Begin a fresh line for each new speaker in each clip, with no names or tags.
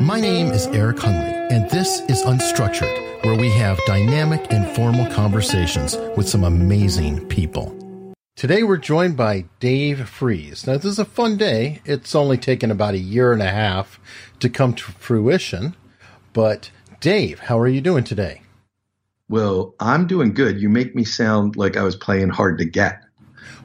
My name is Eric Hunley, and this is Unstructured, where we have dynamic, informal conversations with some amazing people. Today we're joined by Dave Frees. Now, this is a fun day. It's only taken about a year and a half to come to fruition. But, Dave, how are you doing today?
Well, I'm doing good. You make me sound like I was playing hard to get.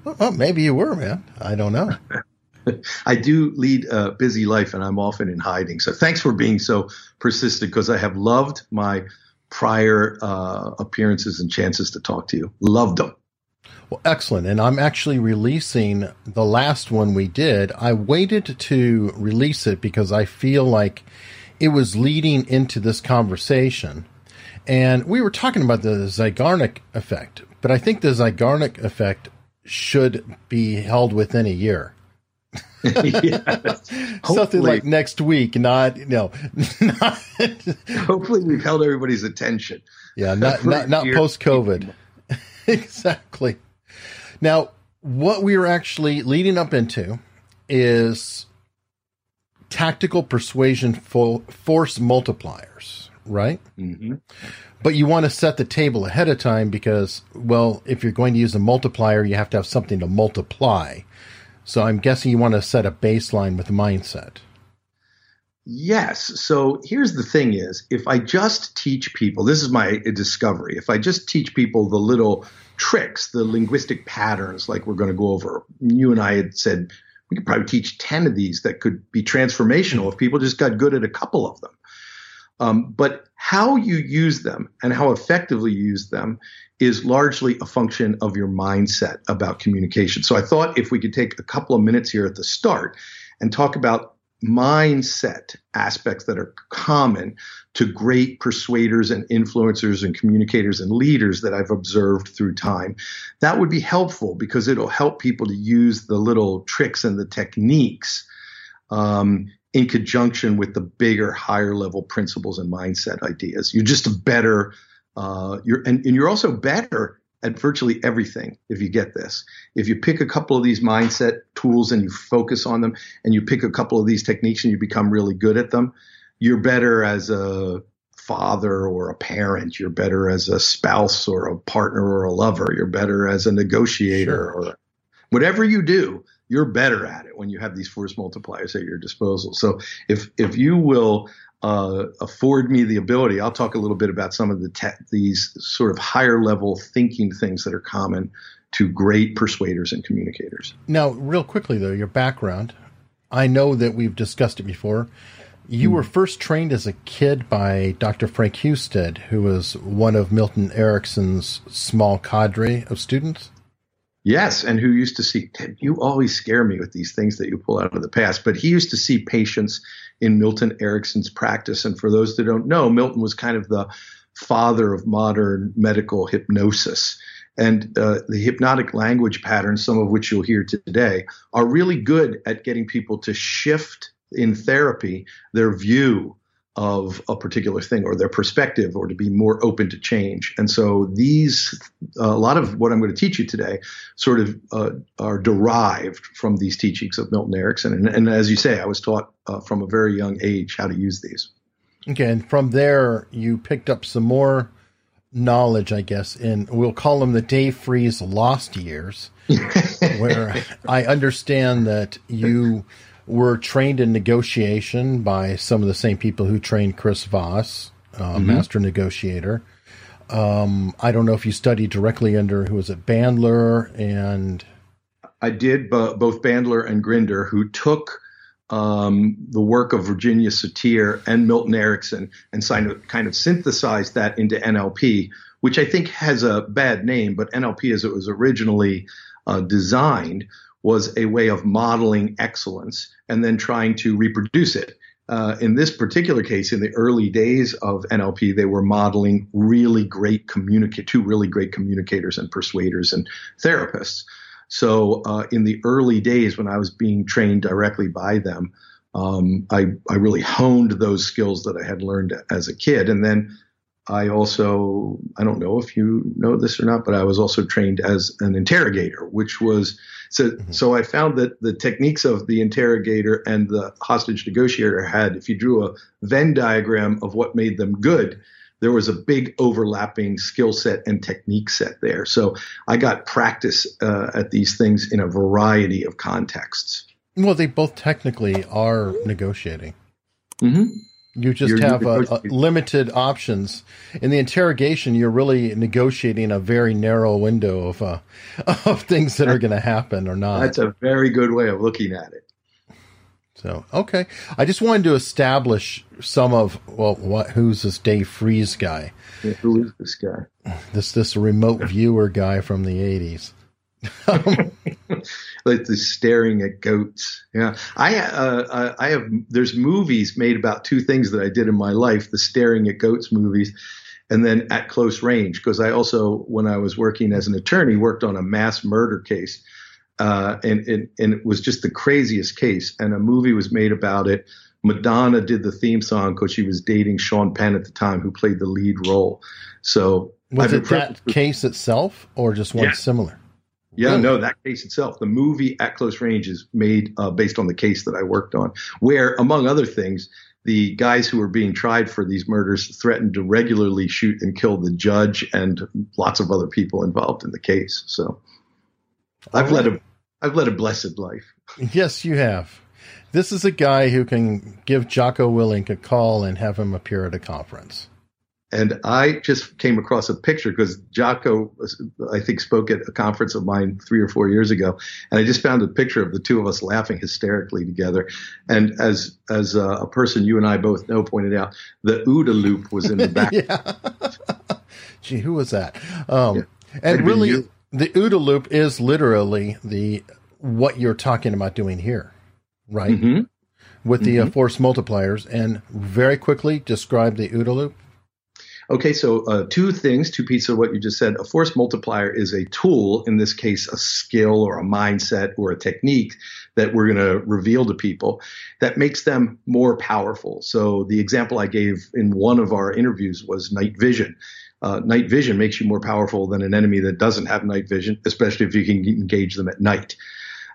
Well, maybe you were, man. I don't know.
I do lead a busy life and I'm often in hiding. So thanks for being so persistent because I have loved my prior uh, appearances and chances to talk to you. Loved them.
Well, excellent. And I'm actually releasing the last one we did. I waited to release it because I feel like it was leading into this conversation. And we were talking about the Zeigarnik effect, but I think the Zeigarnik effect should be held within a year. Something like next week, not you know. Not
hopefully, we've held everybody's attention.
Yeah, not not not post COVID. exactly. Now, what we are actually leading up into is tactical persuasion force multipliers, right? Mm-hmm. But you want to set the table ahead of time because, well, if you're going to use a multiplier, you have to have something to multiply. So I'm guessing you want to set a baseline with mindset.
Yes. So here's the thing is if I just teach people, this is my discovery. If I just teach people the little tricks, the linguistic patterns like we're going to go over. You and I had said we could probably teach 10 of these that could be transformational if people just got good at a couple of them. Um, but how you use them and how effectively you use them is largely a function of your mindset about communication. So I thought if we could take a couple of minutes here at the start and talk about mindset aspects that are common to great persuaders and influencers and communicators and leaders that I've observed through time. That would be helpful because it'll help people to use the little tricks and the techniques um, in conjunction with the bigger, higher level principles and mindset ideas. You're just a better, uh, you're and, and you're also better at virtually everything if you get this. If you pick a couple of these mindset tools and you focus on them and you pick a couple of these techniques and you become really good at them, you're better as a father or a parent. You're better as a spouse or a partner or a lover. You're better as a negotiator sure. or whatever you do, you're better at it when you have these force multipliers at your disposal. So if if you will uh, afford me the ability, I'll talk a little bit about some of the te- these sort of higher level thinking things that are common to great persuaders and communicators.
Now, real quickly though, your background. I know that we've discussed it before. You were first trained as a kid by Dr. Frank Husted, who was one of Milton Erickson's small cadre of students.
Yes, and who used to see you always scare me with these things that you pull out of the past. But he used to see patients in Milton Erickson's practice, and for those that don't know, Milton was kind of the father of modern medical hypnosis. And uh, the hypnotic language patterns, some of which you'll hear today, are really good at getting people to shift in therapy their view of a particular thing or their perspective or to be more open to change. And so these, a lot of what I'm going to teach you today sort of uh, are derived from these teachings of Milton Erickson. And, and as you say, I was taught uh, from a very young age how to use these.
Okay. And from there, you picked up some more knowledge, I guess, in we'll call them the Dave Frees lost years, where I understand that you were trained in negotiation by some of the same people who trained Chris Voss, uh, mm-hmm. master negotiator. Um, I don't know if you studied directly under who was it, Bandler and.
I did both Bandler and Grinder, who took um, the work of Virginia Satir and Milton Erickson and kind of synthesized that into NLP, which I think has a bad name, but NLP, as it was originally uh, designed, was a way of modeling excellence and then trying to reproduce it. Uh, in this particular case, in the early days of NLP, they were modeling really great communicate two really great communicators and persuaders and therapists. So uh, in the early days when I was being trained directly by them, um, I, I really honed those skills that I had learned as a kid. And then I also, I don't know if you know this or not, but I was also trained as an interrogator, which was so. Mm-hmm. So I found that the techniques of the interrogator and the hostage negotiator had, if you drew a Venn diagram of what made them good, there was a big overlapping skill set and technique set there. So I got practice uh, at these things in a variety of contexts.
Well, they both technically are negotiating.
Mm-hmm.
You just you're, have you're a, a limited options. In the interrogation, you're really negotiating a very narrow window of uh, of things that are going to happen or not.
That's a very good way of looking at it.
So okay, I just wanted to establish some of well, what who's this Dave Frees guy?
Yeah, who is this guy?
This this remote viewer guy from the eighties.
Um, like the staring at goats. Yeah, I uh, I have. There's movies made about two things that I did in my life: the staring at goats movies, and then at close range. Because I also, when I was working as an attorney, worked on a mass murder case, uh, and, and and it was just the craziest case. And a movie was made about it. Madonna did the theme song because she was dating Sean Penn at the time, who played the lead role. So
was I've it that case itself, or just one yeah. similar?
Yeah, really? no, that case itself. The movie At Close Range is made uh, based on the case that I worked on, where, among other things, the guys who were being tried for these murders threatened to regularly shoot and kill the judge and lots of other people involved in the case. So I've right. led a I've led a blessed life.
Yes, you have. This is a guy who can give Jocko Willink a call and have him appear at a conference.
And I just came across a picture because Jocko, I think, spoke at a conference of mine three or four years ago, and I just found a picture of the two of us laughing hysterically together. And as as a, a person you and I both know pointed out, the OODA loop was in the back.
Gee, who was that? Um, yeah. And really, the OODA loop is literally the what you're talking about doing here, right? Mm-hmm. With the uh, mm-hmm. uh, force multipliers, and very quickly describe the OODA loop.
Okay, so uh, two things, two pieces of what you just said. A force multiplier is a tool, in this case, a skill or a mindset or a technique that we're going to reveal to people that makes them more powerful. So the example I gave in one of our interviews was night vision. Uh, night vision makes you more powerful than an enemy that doesn't have night vision, especially if you can engage them at night.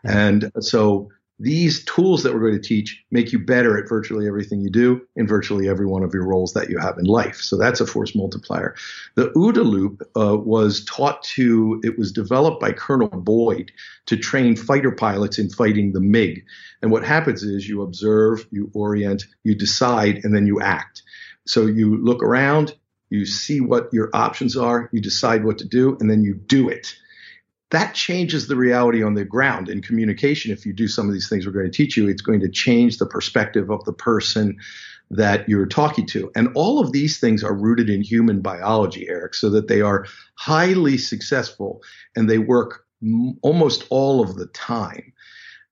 And so these tools that we're going to teach make you better at virtually everything you do in virtually every one of your roles that you have in life. So that's a force multiplier. The OODA loop uh, was taught to, it was developed by Colonel Boyd to train fighter pilots in fighting the MiG. And what happens is you observe, you orient, you decide, and then you act. So you look around, you see what your options are, you decide what to do, and then you do it that changes the reality on the ground in communication. If you do some of these things we're going to teach you, it's going to change the perspective of the person that you're talking to. And all of these things are rooted in human biology, Eric, so that they are highly successful and they work m- almost all of the time.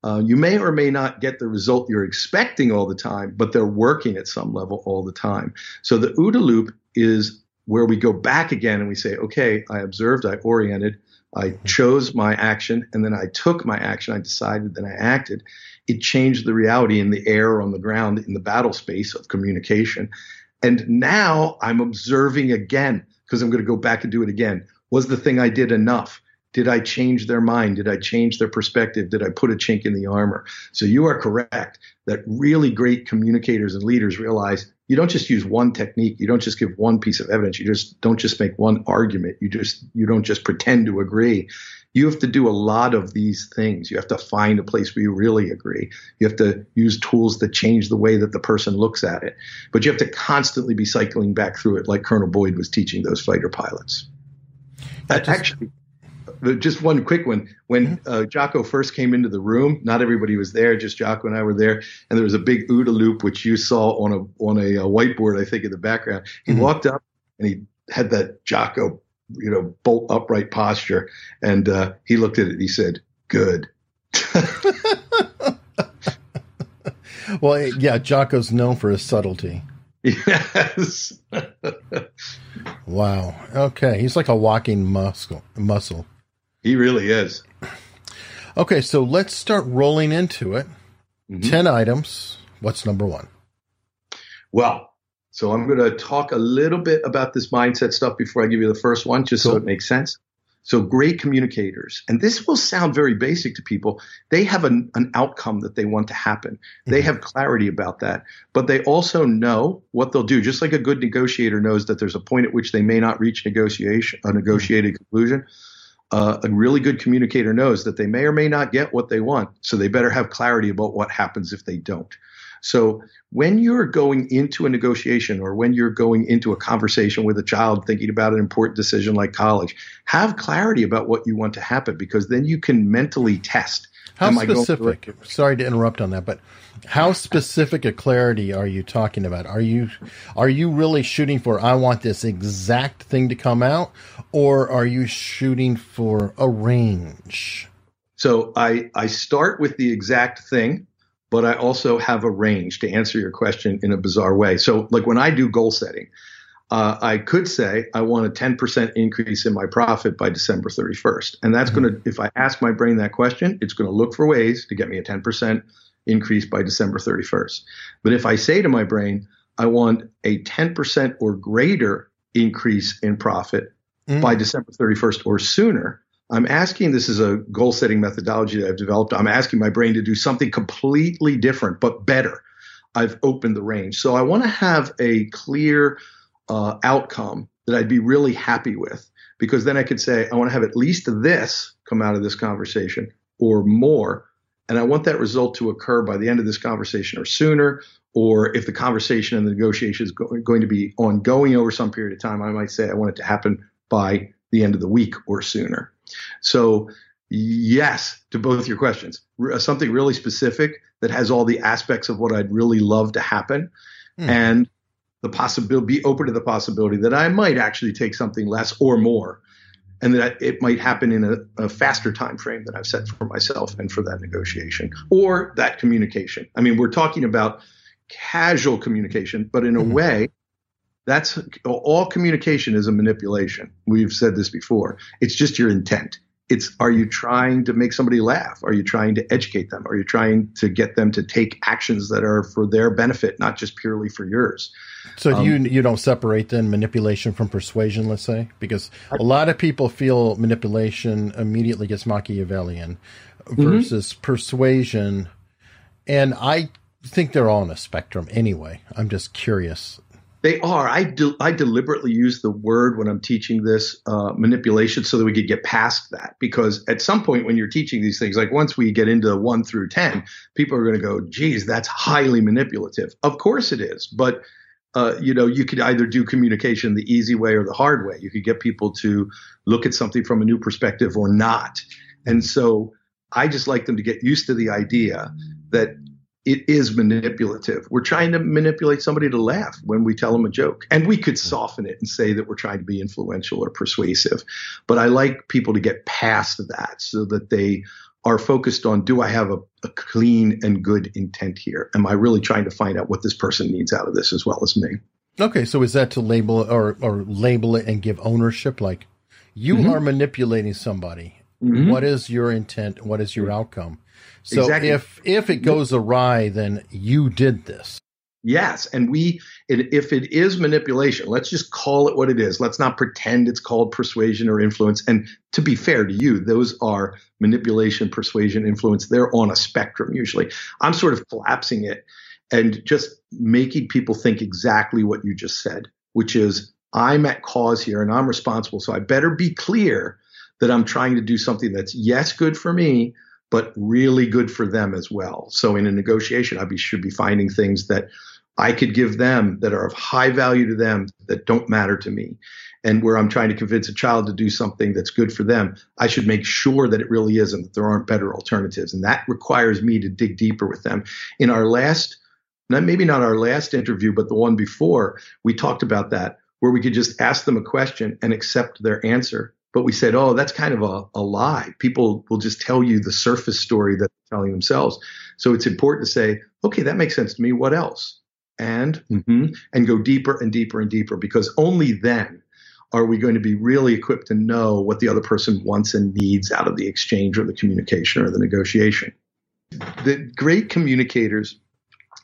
Uh, you may or may not get the result you're expecting all the time, but they're working at some level all the time. So the OODA loop is where we go back again and we say, okay, I observed, I oriented, I chose my action and then I took my action. I decided, then I acted. It changed the reality in the air, on the ground, in the battle space of communication. And now I'm observing again because I'm going to go back and do it again. Was the thing I did enough? Did I change their mind? Did I change their perspective? Did I put a chink in the armor? So you are correct that really great communicators and leaders realize you don't just use one technique. You don't just give one piece of evidence. You just don't just make one argument. You just you don't just pretend to agree. You have to do a lot of these things. You have to find a place where you really agree. You have to use tools that change the way that the person looks at it. But you have to constantly be cycling back through it like colonel boyd was teaching those fighter pilots. Just, actually just one quick one. When mm-hmm. uh, Jocko first came into the room, not everybody was there. Just Jocko and I were there, and there was a big OODA loop which you saw on a on a, a whiteboard, I think, in the background. He mm-hmm. walked up and he had that Jocko, you know, bolt upright posture, and uh, he looked at it. and He said, "Good."
well, yeah, Jocko's known for his subtlety.
Yes.
wow. Okay, he's like a walking muscle. Muscle.
He really is.
Okay, so let's start rolling into it. Mm-hmm. 10 items. What's number one?
Well, So I'm going to talk a little bit about this mindset stuff before I give you the first one, just cool. so it makes sense. So great communicators, and this will sound very basic to people. They have an, an outcome that they want to happen. They mm-hmm. have clarity about that, but they also know what they'll do. Just like a good negotiator knows that there's a point at which they may not reach negotiation, a negotiated mm-hmm. conclusion. Uh, a really good communicator knows that they may or may not get what they want, so they better have clarity about what happens if they don't. So when you're going into a negotiation or when you're going into a conversation with a child thinking about an important decision like college, have clarity about what you want to happen because then you can mentally test.
How specific? Sorry to interrupt on that, but how specific a clarity are you talking about? Are you are you really shooting for I want this exact thing to come out or are you shooting for a range?
So I I start with the exact thing but I also have a range to answer your question in a bizarre way. So, like when I do goal setting, uh, I could say I want a 10% increase in my profit by December 31st. And that's mm-hmm. going to, if I ask my brain that question, it's going to look for ways to get me a 10% increase by December 31st. But if I say to my brain, I want a 10% or greater increase in profit mm-hmm. by December 31st or sooner, I'm asking this is a goal setting methodology that I've developed. I'm asking my brain to do something completely different, but better. I've opened the range. So I want to have a clear uh, outcome that I'd be really happy with because then I could say, I want to have at least this come out of this conversation or more. And I want that result to occur by the end of this conversation or sooner. Or if the conversation and the negotiation is go- going to be ongoing over some period of time, I might say I want it to happen by the end of the week or sooner. So, yes to both your questions. R- something really specific that has all the aspects of what I'd really love to happen, mm. and the possibility be open to the possibility that I might actually take something less or more, and that it might happen in a, a faster time frame than I've set for myself and for that negotiation or that communication. I mean, we're talking about casual communication, but in a mm-hmm. way that's all communication is a manipulation. We've said this before. It's just your intent. It's are you trying to make somebody laugh? Are you trying to educate them? Are you trying to get them to take actions that are for their benefit, not just purely for yours?
So um, you you don't separate then manipulation from persuasion, let's say, because a lot of people feel manipulation immediately gets Machiavellian mm-hmm. versus mm-hmm. persuasion, and I think they're all on a spectrum anyway. I'm just curious
they are. I I deliberately use the word when I'm teaching this uh, manipulation so that we could get past that. Because at some point when you're teaching these things, like once we get into one through ten, people are going to go, "Geez, that's highly manipulative." Of course it is, but uh, you know, you could either do communication the easy way or the hard way. You could get people to look at something from a new perspective or not. And so I just like them to get used to the idea that it is manipulative. We're trying to manipulate somebody to laugh when we tell them a joke. And we could soften it and say that we're trying to be influential or persuasive. But I like people to get past that so that they are focused on do I have a, a clean and good intent here? Am I really trying to find out what this person needs out of this as well as me?
Okay, so is that to label it or, or label it and give ownership? Like you mm-hmm. are manipulating somebody. Mm-hmm. What is your intent? What is your outcome? So exactly. if if it goes awry, then you did this.
Yes, and we it, if it is manipulation, let's just call it what it is. Let's not pretend it's called persuasion or influence. And to be fair to you, those are manipulation, persuasion, influence. They're on a spectrum usually. I'm sort of collapsing it and just making people think exactly what you just said, which is I'm at cause here and I'm responsible. So I better be clear that I'm trying to do something that's yes good for me, but really good for them as well. So in a negotiation, I be, should be finding things that I could give them that are of high value to them that don't matter to me. And where I'm trying to convince a child to do something that's good for them, I should make sure that it really is and that there aren't better alternatives. And that requires me to dig deeper with them. In our last, not, maybe not our last interview, but the one before, we talked about that, where we could just ask them a question and accept their answer but we said, oh, that's kind of a, a lie. People will just tell you the surface story that they're telling themselves. So it's important to say, okay, that makes sense to me. What else? And mm-hmm, and go deeper and deeper and deeper because only then are we going to be really equipped to know what the other person wants and needs out of the exchange or the communication or the negotiation. The great communicators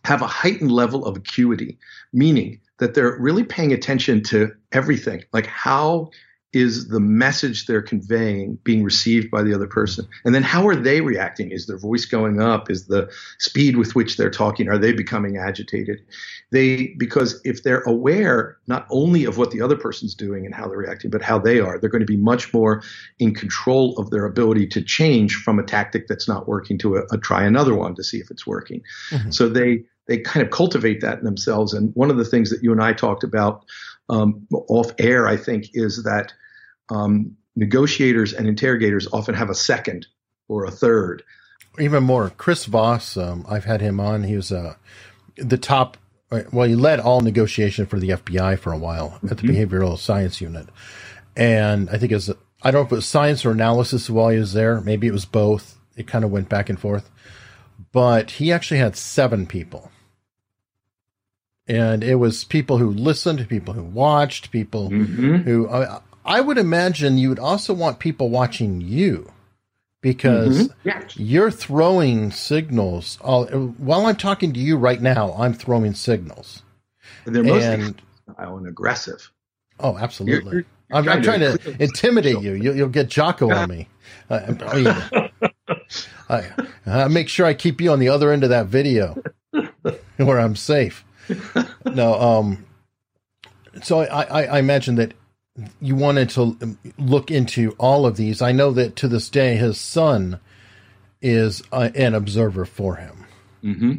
have a heightened level of acuity, meaning that they're really paying attention to everything, like how is the message they're conveying being received by the other person? And then how are they reacting? Is their voice going up? Is the speed with which they're talking, are they becoming agitated? They, because if they're aware not only of what the other person's doing and how they're reacting, but how they are, they're going to be much more in control of their ability to change from a tactic that's not working to a, a try another one to see if it's working. Mm-hmm. So they, they kind of cultivate that in themselves. And one of the things that you and I talked about um, off air, I think, is that um, negotiators and interrogators often have a second or a third.
Even more, Chris Voss. Um, I've had him on. He was uh, the top. Well, he led all negotiation for the FBI for a while at the mm-hmm. behavioral science unit, and I think it was I don't know if it was science or analysis while he was there. Maybe it was both. It kind of went back and forth, but he actually had seven people and it was people who listened, people who watched, people mm-hmm. who uh, I would imagine you would also want people watching you because mm-hmm. yes. you're throwing signals. All, while I'm talking to you right now, I'm throwing signals.
And they're mostly and, aggressive.
Oh, absolutely. You're, you're I'm, I'm, trying to, to intimidate you. you. will get Jocko on me. Uh, I, I, I make sure I keep you on the other end of that video where I'm safe. No, um, so I, I, I imagine that you wanted to look into all of these. I know that to this day, his son is uh, an observer for him.
Mm-hmm.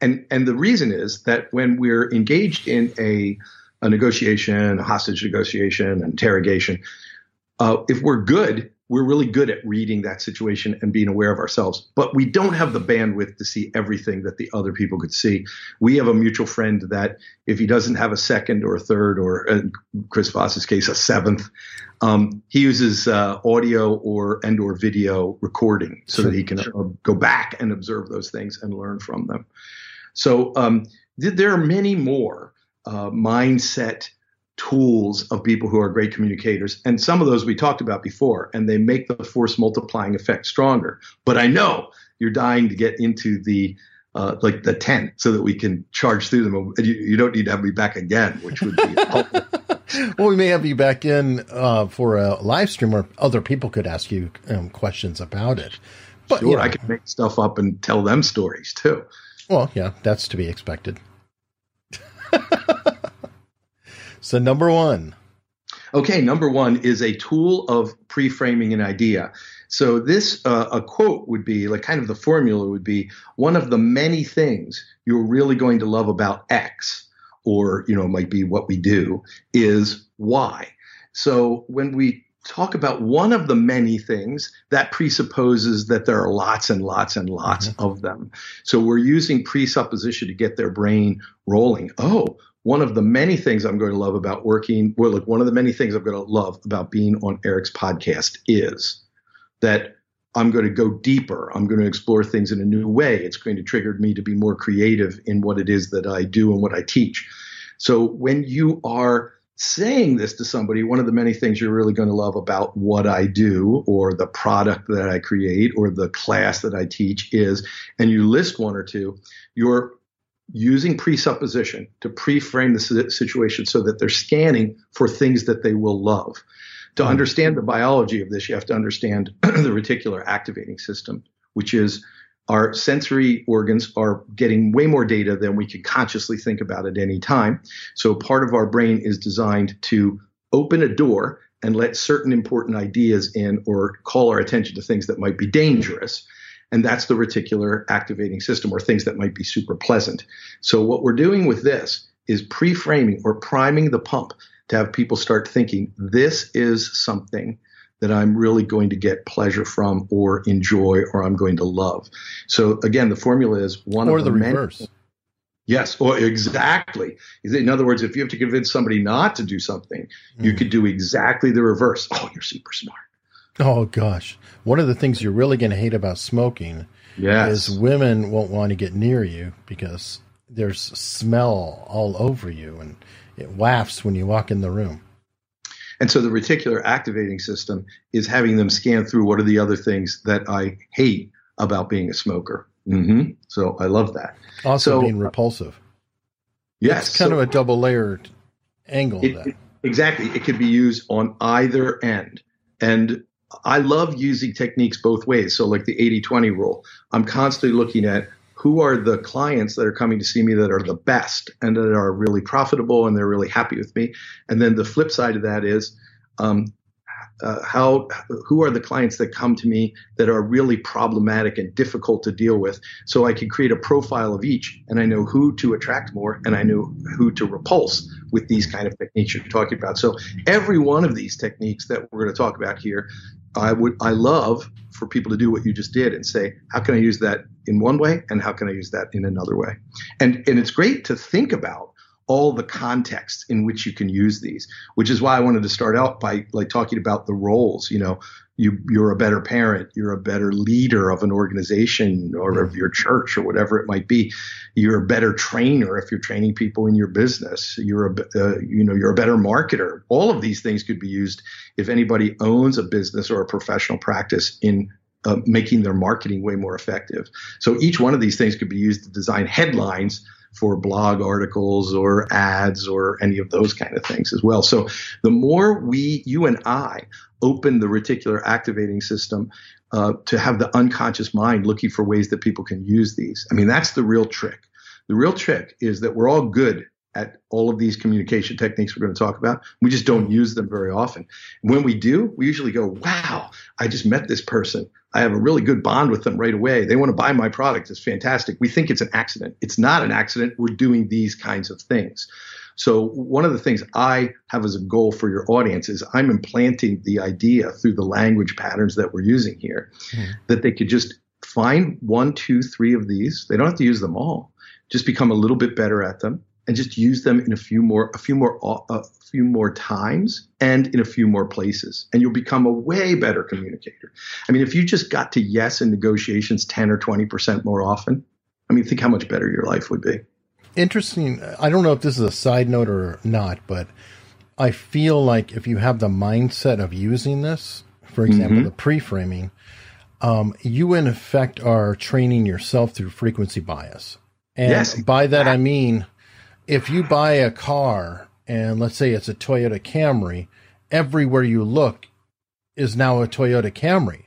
And and the reason is that when we're engaged in a a negotiation, a hostage negotiation, interrogation, uh, if we're good, we're really good at reading that situation and being aware of ourselves, but we don't have the bandwidth to see everything that the other people could see. We have a mutual friend that if he doesn't have a second or a third, or in Chris Voss's case, a seventh, um, he uses uh, audio or and or video recording so sure, that he can sure. uh, go back and observe those things and learn from them. So um, th- there are many more uh, mindset tools of people who are great communicators. And some of those we talked about before, and they make the force multiplying effect stronger. But I know you're dying to get into the uh, like the 10 so that we can charge through them. And you, you don't need to have me back again, which would be helpful.
well, we may have you back in uh, for a live stream where other people could ask you um, questions about it.
But sure, you know, I can make stuff up and tell them stories too.
Well, yeah, that's to be expected. So, number one.
Okay, number one is a tool of pre framing an idea. So, this, uh, a quote would be like kind of the formula would be one of the many things you're really going to love about X, or, you know, might be what we do, is Y. So, when we talk about one of the many things that presupposes that there are lots and lots and lots mm-hmm. of them. So we're using presupposition to get their brain rolling. Oh, one of the many things I'm going to love about working, well, look, one of the many things I'm going to love about being on Eric's podcast is that I'm going to go deeper. I'm going to explore things in a new way. It's going to trigger me to be more creative in what it is that I do and what I teach. So when you are saying this to somebody, one of the many things you're really going to love about what I do or the product that I create or the class that I teach is, and you list one or two, you're using presupposition to pre-frame the situation so that they're scanning for things that they will love. To mm-hmm. understand the biology of this, you have to understand the reticular activating system, which is our sensory organs are getting way more data than we can consciously think about at any time. So part of our brain is designed to open a door and let certain important ideas in or call our attention to things that might be dangerous. And that's the reticular activating system or things that might be super pleasant. So what we're doing with this is pre-framing or priming the pump to have people start thinking this is something that I'm really going to get pleasure from or enjoy or I'm going to love. So again, the formula is one
or
of
the, the reverse.
Many, yes, or exactly. In other words, if you have to convince somebody not to do something, mm. you could do exactly the reverse. Oh, you're super smart.
Oh gosh, one of the things you're really going to hate about smoking yes. is women won't want to get near you because there's smell all over you and it wafts when you walk in the room.
And so the reticular activating system is having them scan through what are the other things that I hate about being a smoker. Mm-hmm. So I love that.
Also
so,
being repulsive.
Yes.
It's kind
so
of a double layered angle
it,
that.
it- exactly. It could be used on either end. And I love using techniques both ways. So, like the 80 20 rule, I'm constantly looking at who are the clients that are coming to see me that are the best and that are really profitable and they're really happy with me. And then the flip side of that is, um, uh, how who are the clients that come to me that are really problematic and difficult to deal with so i can create a profile of each and i know who to attract more and i know who to repulse with these kind of techniques you're talking about so every one of these techniques that we're going to talk about here i would i love for people to do what you just did and say how can i use that in one way and how can i use that in another way and and it's great to think about all the contexts in which you can use these, which is why I wanted to start out by like talking about the roles. You know, you you're a better parent, you're a better leader of an organization or of your church or whatever it might be. You're a better trainer if you're training people in your business. You're a uh, you know you're a better marketer. All of these things could be used if anybody owns a business or a professional practice in uh, making their marketing way more effective. So each one of these things could be used to design headlines for blog articles or ads or any of those kind of things as well. So the more we, you and I, open the reticular activating system uh, to have the unconscious mind looking for ways that people can use these. I mean, that's the real trick. The real trick is that we're all good at all of these communication techniques we're going to talk about. We just don't use them very often. When we do, we usually go, wow, I just met this person. I have a really good bond with them right away. They want to buy my product. It's fantastic. We think it's an accident. It's not an accident. We're doing these kinds of things. So one of the things I have as a goal for your audience is I'm implanting the idea through the language patterns that we're using here
Mhm.
that they could just find one, two, three of these. They don't have to use them all. Just become a little bit better at them and just use them in a few more, a few more, a few more times and in a few more places. And you'll become a way better communicator. I mean, if you just got to yes in negotiations 10 or 20% more often, I mean, think how much better your life would be.
Interesting. I don't know if this is a side note or not, but I feel like if you have the mindset of using this, for example,
Mhm.
the pre-framing, um, you in effect are training yourself through frequency bias. And
Yes,
by that I mean, if you buy a car and let's say it's a Toyota Camry, everywhere you look is now a Toyota Camry.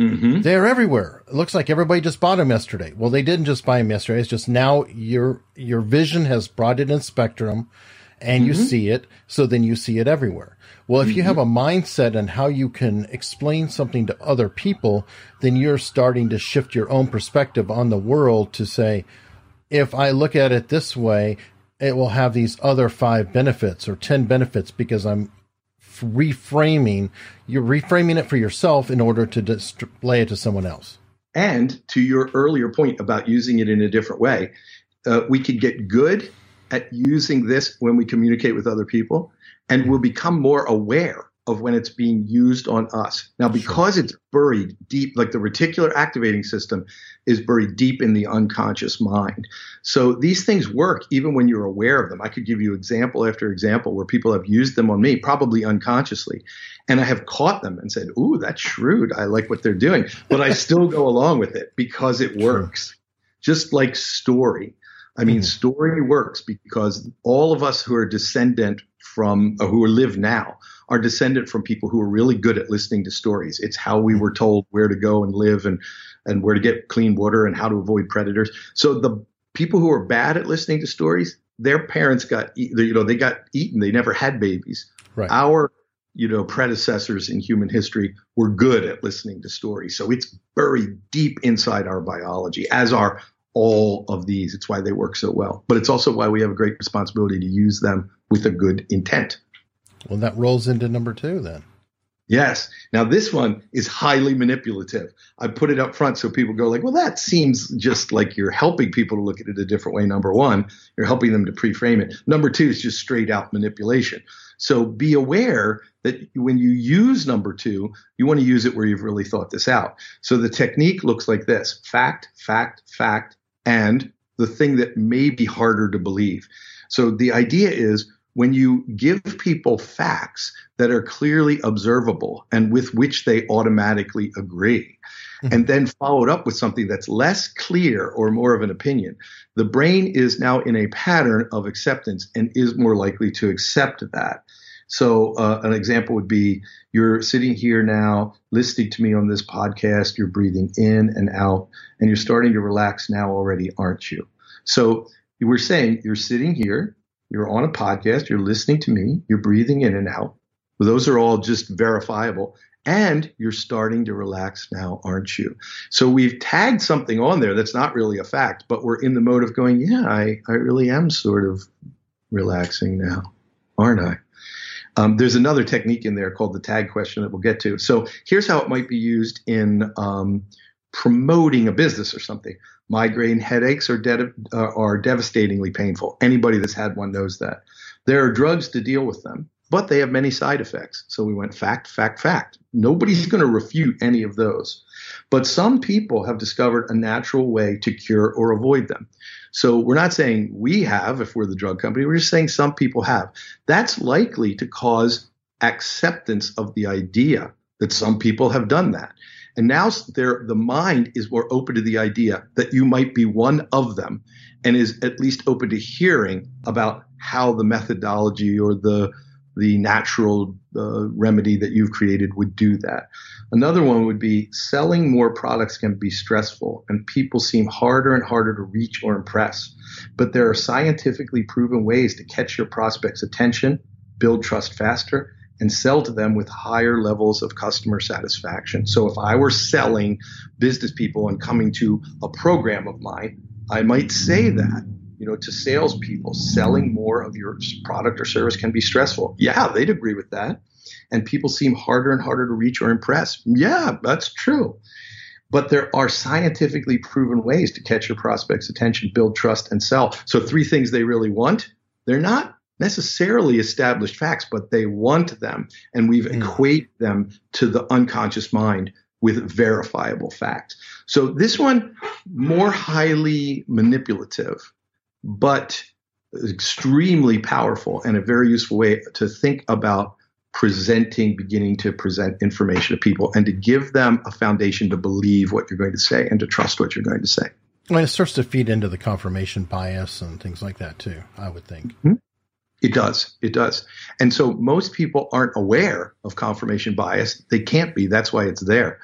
Mm-hmm.
They're everywhere. It looks like everybody just bought them yesterday. Well, they didn't just buy them yesterday. It's just now your your vision has brought it in spectrum, and you
Mhm.
see it. So then you see it everywhere. Well, if you have a mindset on how you can explain something to other people, then you're starting to shift your own perspective on the world to say, if I look at it this way, it will have these other five benefits or 10 benefits because I'm reframing, you're reframing it for yourself in order to display it to someone else.
And to your earlier point about using it in a different way, uh, we could get good at using this when we communicate with other people, and we'll become more aware of when it's being used on us. Now, because it's buried deep, like the reticular activating system is buried deep in the unconscious mind. So these things work even when you're aware of them. I could give you example after example where people have used them on me, probably unconsciously. And I have caught them and said, Ooh, that's shrewd. I like what they're doing. But I still go along with it because it works. Just like story. I mean,
Mhm.
story works because all of us who are descendant from, or who live now, are descendant from people who are really good at listening to stories. It's how we were told where to go and live and, and where to get clean water and how to avoid predators. So the people who are bad at listening to stories, their parents got, you know, they got eaten. They never had babies.
Right.
Our, you know, predecessors in human history were good at listening to stories. So it's buried deep inside our biology, as are all of these. It's why they work so well. But it's also why we have a great responsibility to use them with a good intent.
Well, that rolls into number two then.
Yes. Now this one is highly manipulative. I put it up front so people go like, well, that seems just like you're helping people to look at it a different way. Number one, you're helping them to pre-frame it. Number two is just straight out manipulation. So be aware that when you use number two, you want to use it where you've really thought this out. So the technique looks like this: fact, fact, fact, and the thing that may be harder to believe. So the idea is when you give people facts that are clearly observable and with which they automatically agree, mm-hmm. and then followed up with something that's less clear or more of an opinion, the brain is now in a pattern of acceptance and is more likely to accept that. So, uh, an example would be you're sitting here now listening to me on this podcast, you're breathing in and out, and you're starting to relax now already, aren't you? So, we're saying you're sitting here, you're on a podcast, you're listening to me, you're breathing in and out. Those are all just verifiable. And you're starting to relax now, aren't you? So we've tagged something on there that's not really a fact, but we're in the mode of going, yeah, I, I really am sort of relaxing now, aren't I? Um, there's another technique in there called the tag question that we'll get to. So here's how it might be used in um, promoting a business or something. Migraine headaches are, de- uh, are devastatingly painful. Anybody that's had one knows that. There are drugs to deal with them, but they have many side effects. So we went fact, fact, fact. Nobody's going to refute any of those. But some people have discovered a natural way to cure or avoid them. So we're not saying we have, if we're the drug company, we're just saying some people have. That's likely to cause acceptance of the idea that some people have done that. And now the mind is more open to the idea that you might be one of them and is at least open to hearing about how the methodology or the the natural uh, remedy that you've created would do that. Another one would be selling more products can be stressful and people seem harder and harder to reach or impress. But there are scientifically proven ways to catch your prospects' attention, build trust faster, and sell to them with higher levels of customer satisfaction. So if I were selling business people and coming to a program of mine, I might say that you know, to salespeople, selling more of your product or service can be stressful. Yeah, they'd agree with that. And people seem harder and harder to reach or impress. Yeah, that's true. But there are scientifically proven ways to catch your prospects' attention, build trust, and sell. So, three things they really want. They're not necessarily established facts, but they want them. And we've mm. equated them to the unconscious mind with verifiable facts. So this one, more highly manipulative but extremely powerful and a very useful way to think about presenting, beginning to present information to people and to give them a foundation to believe what you're going to say and to trust what you're going to say.
Well, it starts to feed into the confirmation bias and things like that too, I would think.
Mm-hmm. It does. It does. And so most people aren't aware of confirmation bias. They can't be. That's why it's there.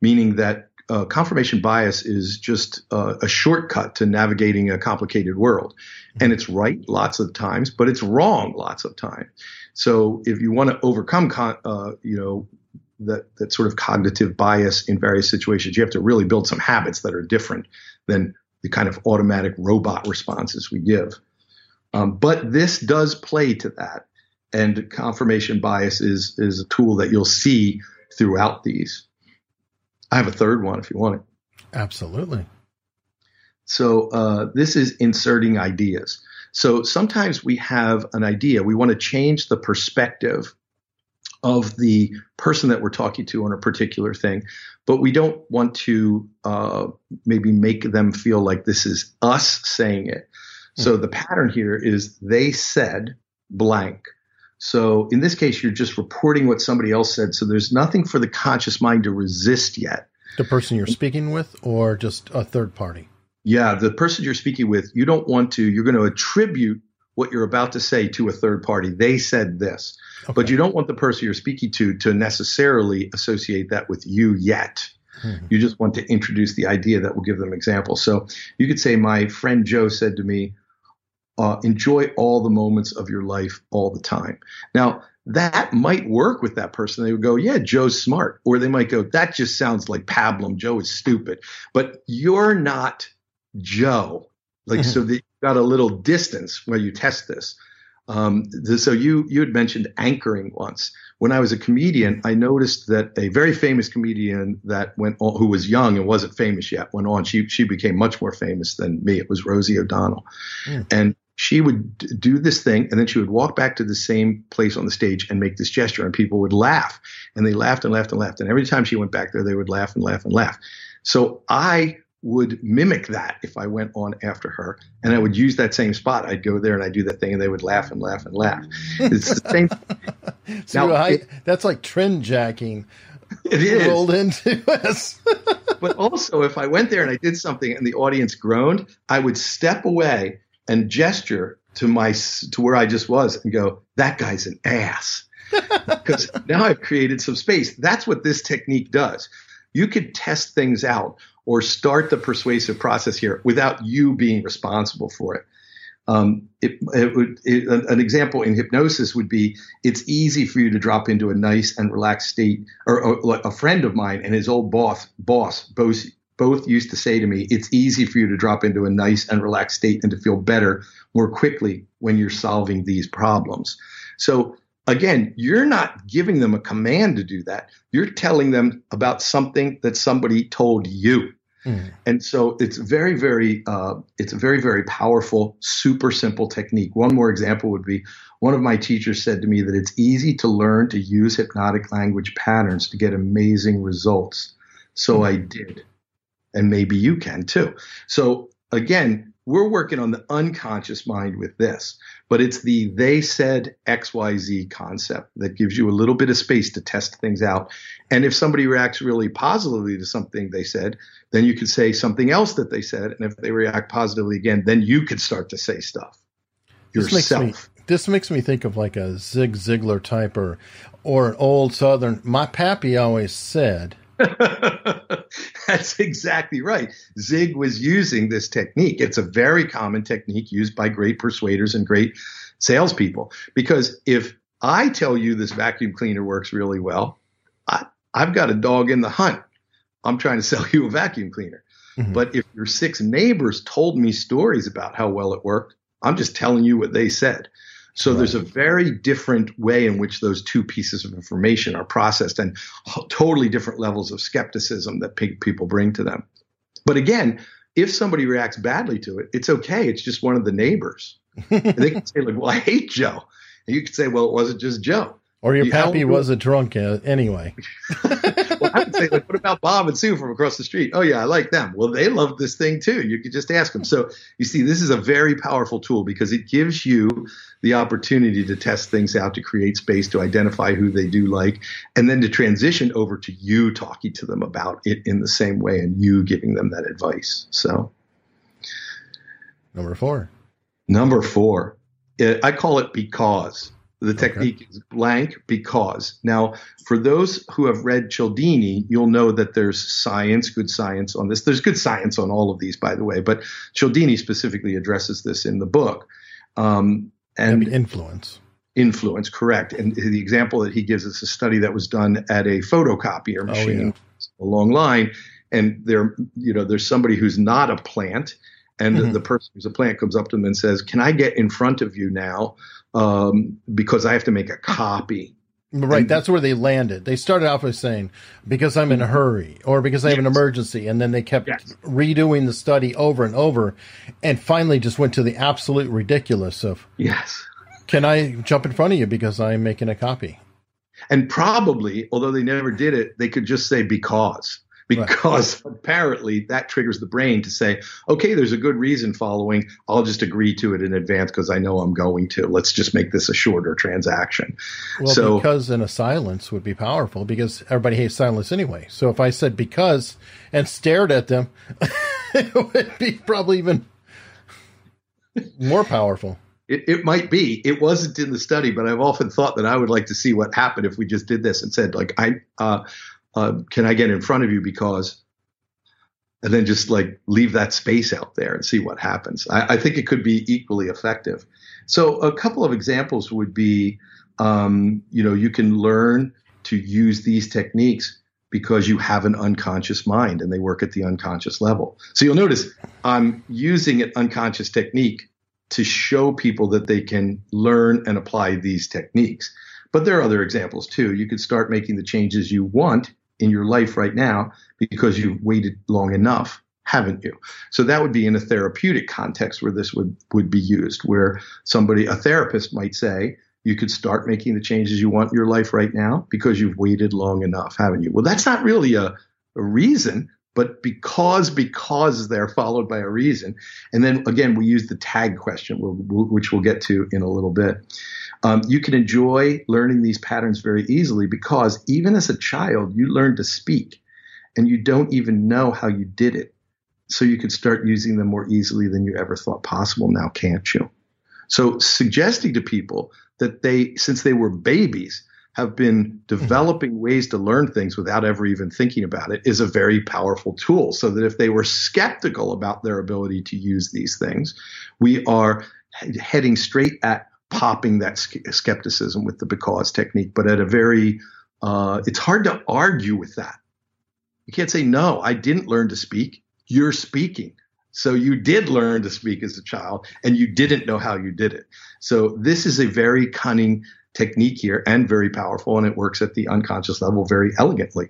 Meaning that uh, confirmation bias is just uh, a shortcut to navigating a complicated world. And it's right lots of times, but it's wrong lots of times. So if you want to overcome, con- uh, you know, that, that sort of cognitive bias in various situations, you have to really build some habits that are different than the kind of automatic robot responses we give. Um, but this does play to that. And confirmation bias is, is a tool that you'll see throughout these. I have a third one if you want it.
Absolutely.
So uh, this is inserting ideas. So sometimes we have an idea. We want to change the perspective of the person that we're talking to on a particular thing, but we don't want to uh, maybe make them feel like this is us saying it. So the pattern here is they said blank. So in this case, you're just reporting what somebody else said. So there's nothing for the conscious mind to resist yet.
The person you're speaking with, or just a third party?
Yeah, the person you're speaking with, you don't want to, you're going to attribute what you're about to say to a third party. They said this, okay. but you don't want the person you're speaking to to necessarily associate that with you yet. Mm-hmm. You just want to introduce the idea that will give them examples. So you could say, My friend Joe said to me, uh, enjoy all the moments of your life all the time. Now, that might work with that person. They would go, Yeah, Joe's smart. Or they might go, That just sounds like pablum. Joe is stupid. But you're not Joe. Like, so that you got a little distance where you test this. Um, so you you had mentioned anchoring once. When I was a comedian, I noticed that a very famous comedian that went on, who was young and wasn't famous yet, went on. She she became much more famous than me. It was Rosie O'Donnell, mm. and she would do this thing and then she would walk back to the same place on the stage and make this gesture and people would laugh. And they laughed and laughed and laughed. And every time she went back there they would laugh and laugh and laugh. So i would mimic that if i went on after her and i would use that same spot. I'd go there and i'd do that thing and they would laugh and laugh and laugh. It's the same
so now, it, that's like trend jacking
it is.
rolled into us.
but also, if I went there and I did something and the audience groaned, I would step away and gesture to my to where I just was and go, "That guy's an ass," because now I've created some space. That's what this technique does. You could test things out or start the persuasive process here without you being responsible for it. Um, it, it would, it, an example in hypnosis would be it's easy for you to drop into a nice and relaxed state. Or, or a friend of mine and his old boss, boss both, both used to say to me, it's easy for you to drop into a nice and relaxed state and to feel better more quickly when you're solving these problems. So again, you're not giving them a command to do that. You're telling them about something that somebody told you. Mm. And so it's very, very, uh, it's a very, very powerful, super simple technique. One more example would be one of my teachers said to me that it's easy to learn to use hypnotic language patterns to get amazing results. So. I did. And maybe you can too. So again, we're working on the unconscious mind with this, but it's the they said XYZ concept that gives you a little bit of space to test things out. And if somebody reacts really positively to something they said, then you could say something else that they said. And if they react positively again, then you could start to say stuff yourself.
This makes me, this makes me think of like a Zig Ziglar type or, or an old Southern. My pappy always said,
That's exactly right. Zig was using this technique. It's a very common technique used by great persuaders and great salespeople. Because if I tell you this vacuum cleaner works really well, I, have got a dog in the hunt. I'm trying to sell you a vacuum cleaner. Mm-hmm. But if your six neighbors told me stories about how well it worked, I'm just telling you what they said. So right. there's a very different way in which those two pieces of information are processed and totally different levels of skepticism that people bring to them. But again, if somebody reacts badly to it, it's okay. It's just one of the neighbors. they can say like, "Well, I hate Joe," and you can say, "Well, it wasn't just Joe."
Or your you pappy was a drunk uh, anyway.
well, I would say, like, what about Bob and Sue from across the street? Oh, yeah, I like them. Well, they love this thing too. You could just ask them. So you see, this is a very powerful tool because it gives you the opportunity to test things out, to create space, to identify who they do like, and then to transition over to you talking to them about it in the same way and you giving them that advice. So,
number four.
Number four. I call it because the technique okay. is blank because. Now, for those who have read Cialdini, you'll know that there's science, good science on this. There's good science on all of these, by the way, but Cialdini specifically addresses this in the book. Um,
and influence.
Influence, correct. And the example that he gives is a study that was done at a photocopier machine, oh, yeah. a long line, and there, you know, there's somebody who's not a plant, and mm-hmm. the, person who's a plant comes up to them and says, "Can I get in front of you now?" um, because I have to make a copy.
Right, and, that's where they landed. They started off by saying, because I'm in a hurry or because I have yes. an emergency. And then they kept yes. redoing the study over and over and finally just went to the absolute ridiculous of,
Yes.
Can I jump in front of you because I'm making a copy?
And probably, although they never did it, they could just say because because right. apparently that triggers the brain to say, okay, there's a good reason following. I'll just agree to it in advance because I know I'm going to. Let's just make this a shorter transaction.
Well, so, because in a silence would be powerful because everybody hates silence anyway. So if I said because and stared at them, it would be probably even more powerful.
It, it, might be. It wasn't in the study, but I've often thought that I would like to see what happened if we just did this and said, like, I, uh, uh, can I get in front of you because, and then just like leave that space out there and see what happens. I, I think it could be equally effective. So a couple of examples would be, um, you know, you can learn to use these techniques because you have an unconscious mind and they work at the unconscious level. So you'll notice I'm using an unconscious technique to show people that they can learn and apply these techniques. But there are other examples too. You could start making the changes you want in your life right now because you've waited long enough haven't you? So that would be in a therapeutic context where this would would be used where somebody a therapist might say you could start making the changes you want in your life right now because you've waited long enough haven't you? Well that's not really a, a reason but because because they're followed by a reason. And then again we use the tag question which we'll get to in a little bit Um, you can enjoy learning these patterns very easily because even as a child, you learn to speak and you don't even know how you did it. So you could start using them more easily than you ever thought possible now, can't you? So suggesting to people that they, since they were babies, have been developing ways to learn things without ever even thinking about it is a very powerful tool. So that if they were skeptical about their ability to use these things, we are heading straight at popping that skepticism with the because technique, but at a very, uh, it's hard to argue with that. You can't say, no, I didn't learn to speak. You're speaking. So you did learn to speak as a child and you didn't know how you did it. So this is a very cunning technique here and very powerful, and it works at the unconscious level very elegantly.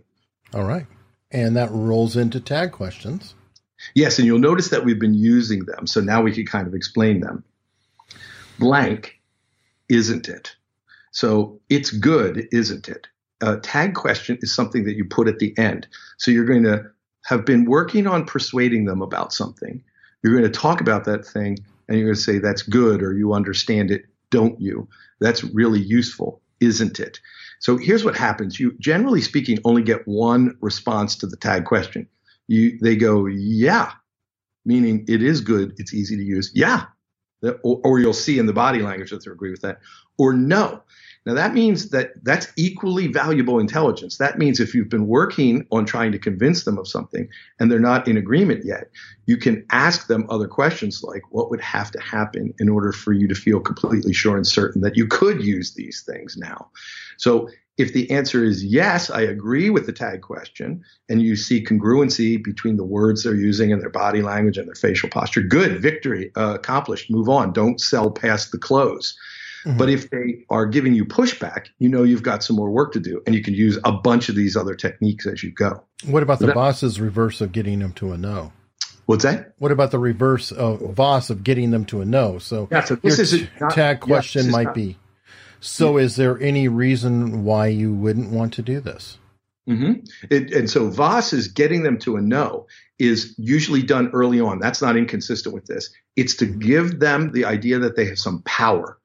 All right. And that rolls into tag questions.
Yes, and you'll notice that we've been using them. So now we can kind of explain them. Blank, isn't it? So it's good, isn't it? A tag question is something that you put at the end. So you're going to have been working on persuading them about something. You're going to talk about that thing and you're going to say, that's good, or you understand it, don't you? That's really useful, isn't it? So here's what happens. You generally speaking only get one response to the tag question. You they go, yeah, meaning it is good, it's easy to use. Yeah. Or, or you'll see in the body language that they agree with that. Or no. Now that means that that's equally valuable intelligence. That means if you've been working on trying to convince them of something and they're not in agreement yet, you can ask them other questions like what would have to happen in order for you to feel completely sure and certain that you could use these things now. So if the answer is yes, I agree with the tag question, and you see congruency between the words they're using and their body language and their facial posture, good, victory, uh, accomplished, move on. Don't sell past the close. Mm-hmm. But if they are giving you pushback, you know you've got some more work to do, and you can use a bunch of these other techniques as you go.
What about the that, Voss's reverse of getting them to a no?
What's that?
What about the reverse of Voss of getting them to a no? So, yeah, so this is a not, tag question yeah, might not, be. So, is there any reason why you wouldn't want to do this?
Mm-hmm. It, and so Voss is getting them to a no is usually done early on. That's not inconsistent with this. It's to give them the idea that they have some power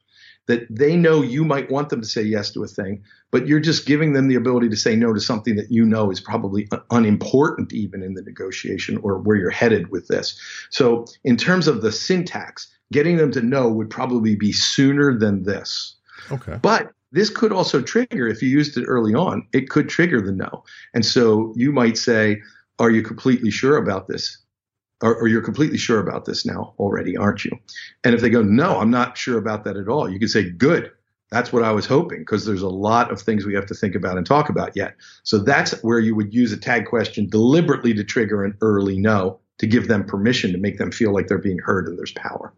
that they know you might want them to say yes to a thing, but you're just giving them the ability to say no to something that you know is probably unimportant even in the negotiation or where you're headed with this. So, in terms of the syntax, getting them to know would probably be sooner than this.
Okay.
But this could also trigger, if you used it early on, it could trigger the no. And so you might say, Are you completely sure about this? or, or, you're completely sure about this now already, aren't you? And if they go, no, I'm not sure about that at all, you can say, good. That's what I was hoping because there's a lot of things we have to think about and talk about yet. So that's where you would use a tag question deliberately to trigger an early no to give them permission to make them feel like they're being heard and there's power.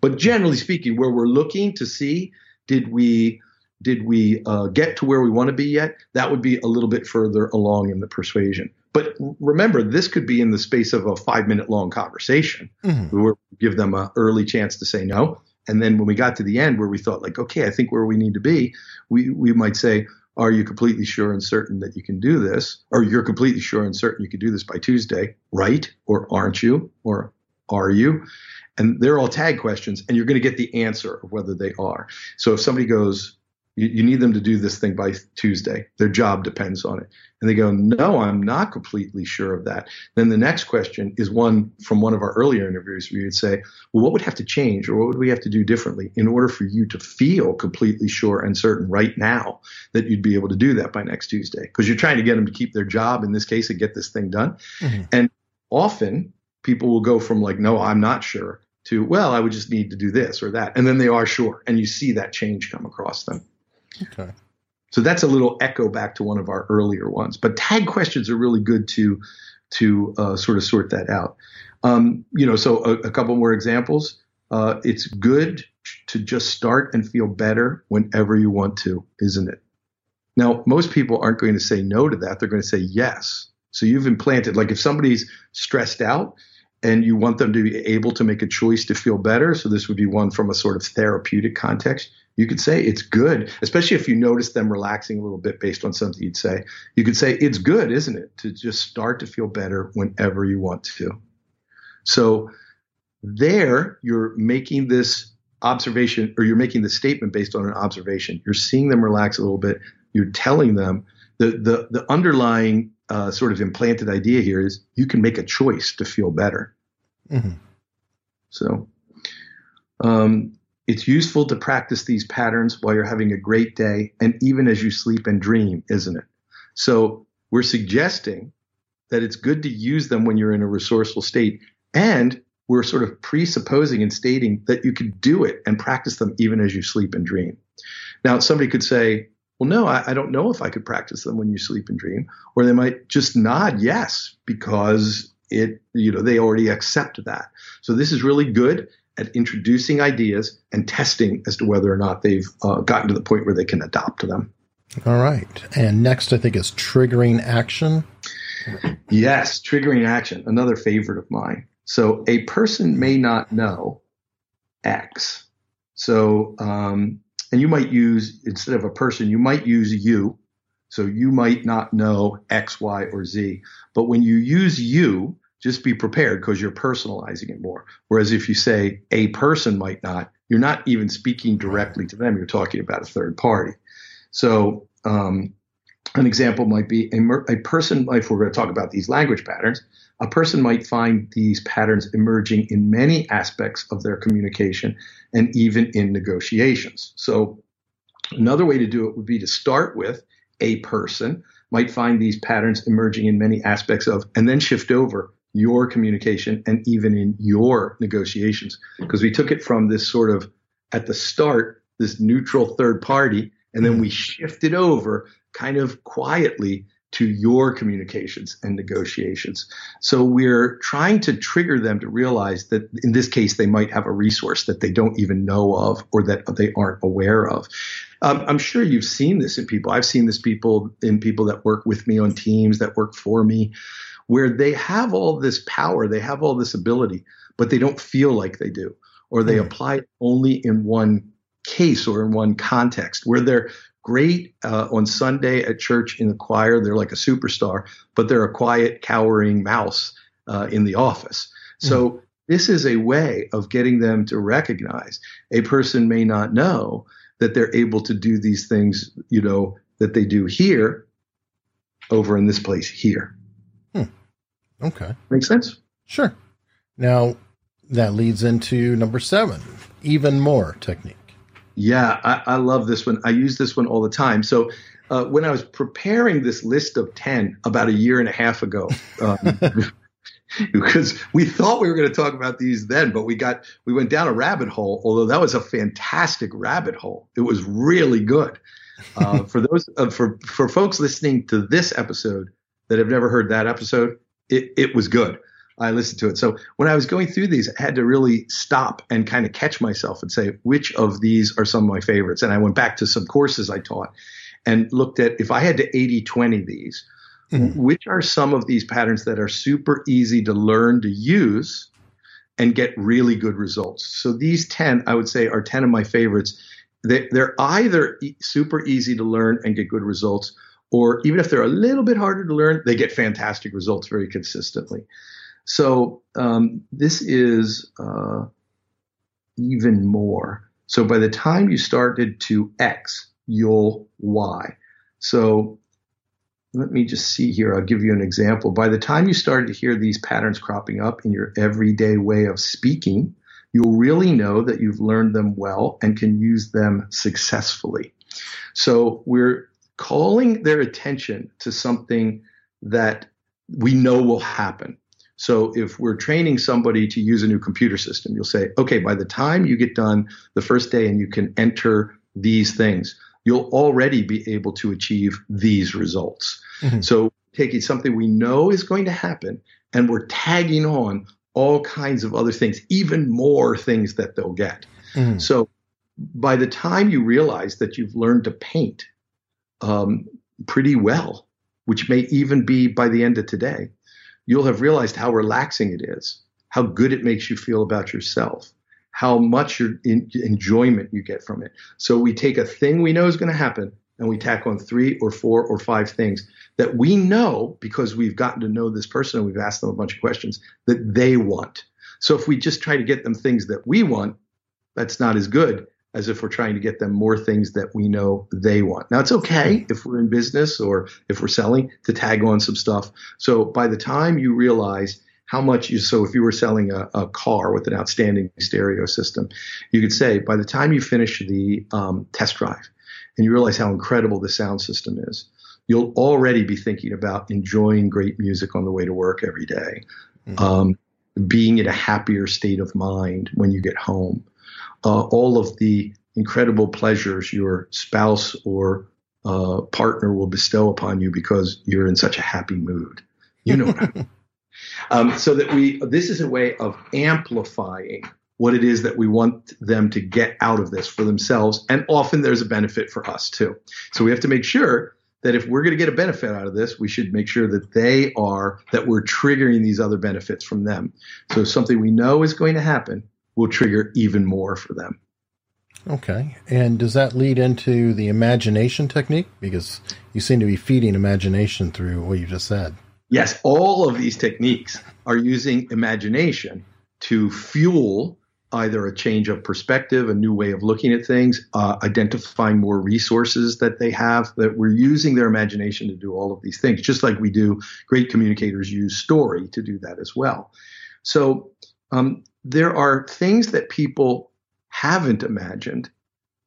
But generally speaking, where we're looking to see, did we did we uh, get to where we want to be yet? That would be a little bit further along in the persuasion. But remember, this could be in the space of a five minute long conversation. Mm-hmm. We give them an early chance to say no. And then when we got to the end where we thought like, okay, I think where we need to be, we, we might say, are you completely sure and certain that you can do this? Or you're completely sure and certain you can do this by Tuesday, right? Or aren't you? Or are you? And they're all tag questions, and you're going to get the answer of whether they are. So if somebody goes, you, you need them to do this thing by Tuesday. Their job depends on it. And they go, No, I'm not completely sure of that. Then the next question is one from one of our earlier interviews where you'd say, Well, what would have to change or what would we have to do differently in order for you to feel completely sure and certain right now that you'd be able to do that by next Tuesday? Because you're trying to get them to keep their job in this case and get this thing done. Mm-hmm. And often people will go from like, No, I'm not sure to, Well, I would just need to do this or that. And then they are sure. And you see that change come across them.
Okay.
So that's a little echo back to one of our earlier ones. But tag questions are really good to to uh, sort of sort that out. Um, you know, so a, a couple more examples. Uh, it's good to just start and feel better whenever you want to, isn't it? Now, most people aren't going to say no to that. They're going to say yes. So you've implanted, like if somebody's stressed out and you want them to be able to make a choice to feel better. So this would be one from a sort of therapeutic context you could say it's good, especially if you notice them relaxing a little bit based on something you'd say. You could say it's good, isn't it, to just start to feel better whenever you want to. So there, you're making this observation or you're making the statement based on an observation. You're seeing them relax a little bit. You're telling them the the the underlying uh, sort of implanted idea here is you can make a choice to feel better. Mm-hmm. So, um, it's useful to practice these patterns while you're having a great day and even as you sleep and dream, isn't it? So, we're suggesting that it's good to use them when you're in a resourceful state. And we're sort of presupposing and stating that you can do it and practice them even as you sleep and dream. Now, somebody could say, well, no, I, I, don't know if I could practice them when you sleep and dream. Or they might just nod yes because it, you know, they already accept that. So this is really good at introducing ideas and testing as to whether or not they've uh, gotten to the point where they can adopt them.
All right. And next, I think is triggering action.
Yes, triggering action, another favorite of mine. So a person may not know X. So, um, and you might use, instead of a person, you might use you. So you might not know X, Y, or Z. But when you use you, just be prepared because you're personalizing it more. Whereas if you say a person might not, you're not even speaking directly to them. You're talking about a third party. So um, an example might be a, a person, if we're going to talk about these language patterns, a person might find these patterns emerging in many aspects of their communication and even in negotiations. So, another way to do it would be to start with a person might find these patterns emerging in many aspects of, and then shift over your communication and even in your negotiations. Because we took it from this sort of at the start, this neutral third party, and then we mm-hmm. shifted over kind of quietly to your communications and negotiations. So we're trying to trigger them to realize that in this case, they might have a resource that they don't even know of or that they aren't aware of. Um, I'm sure you've seen this in people. I've seen this people in people that work with me on teams that work for me, where they have all this power, they have all this ability, but they don't feel like they do, or they mm. apply it only in one case or in one context where they're great uh, on Sunday at church in the choir. They're like a superstar, but they're a quiet, cowering mouse uh, in the office. So mm. this is a way of getting them to recognize a person may not know that they're able to do these things, you know, that they do here over in this place here.
Hmm. Okay.
Make sense?
Sure. Now that leads into number seven, even more technique.
Yeah, I, I, love this one. I use this one all the time. So uh, when I was preparing this list of 10 about a year and a half ago, um, because we thought we were going to talk about these then, but we got, we went down a rabbit hole, although that was a fantastic rabbit hole. It was really good. Uh, for those, uh, for, for folks listening to this episode that have never heard that episode, it, it was good. I listened to it. So when I was going through these, I had to really stop and kind of catch myself and say, which of these are some of my favorites? And I went back to some courses I taught and looked at if I had to 80 20 these, mm-hmm. which are some of these patterns that are super easy to learn to use and get really good results. So these 10, I would say, are 10 of my favorites. They, are either super easy to learn and get good results, or even if they're a little bit harder to learn, they get fantastic results very consistently. So um, this is uh, even more. So by the time you started to X, you'll Y. So let me just see here. I'll give you an example. By the time you started to hear these patterns cropping up in your everyday way of speaking, you'll really know that you've learned them well and can use them successfully. So we're calling their attention to something that we know will happen. So if we're training somebody to use a new computer system, you'll say, okay, by the time you get done the first day and you can enter these things, you'll already be able to achieve these results. Mm-hmm. So taking something we know is going to happen and we're tagging on all kinds of other things, even more things that they'll get. Mm-hmm. So by the time you realize that you've learned to paint um, pretty well, which may even be by the end of today, you'll have realized how relaxing it is, how good it makes you feel about yourself, how much in, enjoyment you get from it. So we take a thing we know is going to happen and we tack on three or four or five things that we know because we've gotten to know this person and we've asked them a bunch of questions that they want. So if we just try to get them things that we want, that's not as good as if we're trying to get them more things that we know they want. Now, it's okay if we're in business or if we're selling to tag on some stuff. So by the time you realize how much you, so if you were selling a, a car with an outstanding stereo system, you could say by the time you finish the um, test drive and you realize how incredible the sound system is, you'll already be thinking about enjoying great music on the way to work every day, mm-hmm. um, being in a happier state of mind when you get home uh, all of the incredible pleasures your spouse or uh, partner will bestow upon you because you're in such a happy mood. You know what I mean. Um, so that we, this is a way of amplifying what it is that we want them to get out of this for themselves. And often there's a benefit for us too. So we have to make sure that if we're going to get a benefit out of this, we should make sure that they are, that we're triggering these other benefits from them. So something we know is going to happen, will trigger even more for them.
Okay. And does that lead into the imagination technique? Because you seem to be feeding imagination through what you just said.
Yes, all of these techniques are using imagination to fuel either a change of perspective, a new way of looking at things, uh, identifying more resources that they have, that we're using their imagination to do all of these things, just like we do, great communicators use story to do that as well. So um, there are things that people haven't imagined,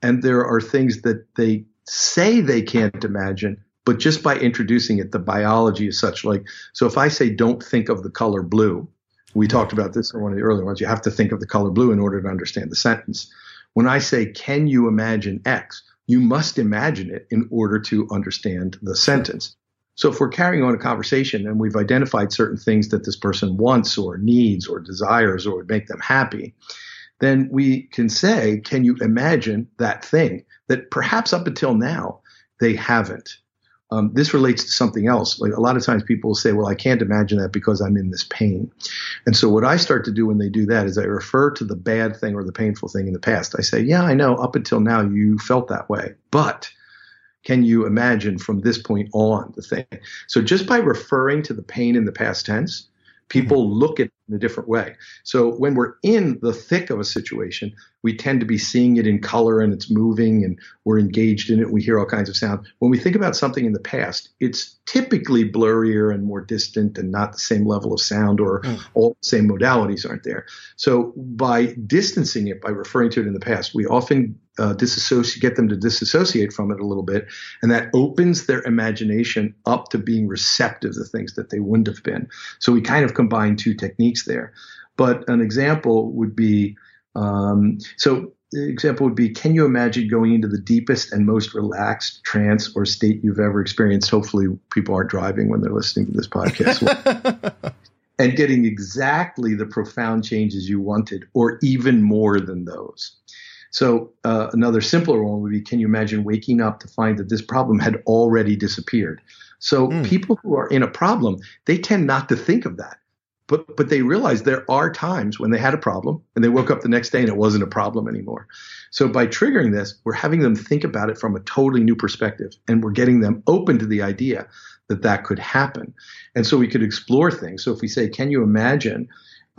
and there are things that they say they can't imagine, but just by introducing it, the biology is such like, so if I say, don't think of the color blue, we mm-hmm. talked about this in one of the earlier ones, you have to think of the color blue in order to understand the sentence. When I say, can you imagine X? You must imagine it in order to understand the sentence. So if we're carrying on a conversation and we've identified certain things that this person wants or needs or desires or would make them happy, then we can say, can you imagine that thing that perhaps up until now they haven't? Um, this relates to something else. Like a lot of times people will say, well, I can't imagine that because I'm in this pain. And so what I start to do when they do that is I refer to the bad thing or the painful thing in the past. I say, yeah, I know up until now you felt that way, but can you imagine from this point on the thing? So just by referring to the pain in the past tense, people look at in a different way. So when we're in the thick of a situation, we tend to be seeing it in color and it's moving and we're engaged in it. We hear all kinds of sound. When we think about something in the past, it's typically blurrier and more distant and not the same level of sound or mm. all the same modalities aren't there. So by distancing it, by referring to it in the past, we often uh, disassociate, get them to disassociate from it a little bit, and that opens their imagination up to being receptive to things that they wouldn't have been. So we kind of combine two techniques there. But an example would be um, so the example would be can you imagine going into the deepest and most relaxed trance or state you've ever experienced? Hopefully people aren't driving when they're listening to this podcast. And getting exactly the profound changes you wanted or even more than those. So uh, another simpler one would be can you imagine waking up to find that this problem had already disappeared? So mm. people who are in a problem they tend not to think of that but but they realize there are times when they had a problem and they woke up the next day and it wasn't a problem anymore. So by triggering this, we're having them think about it from a totally new perspective and we're getting them open to the idea that that could happen. And so we could explore things. So if we say, "Can you imagine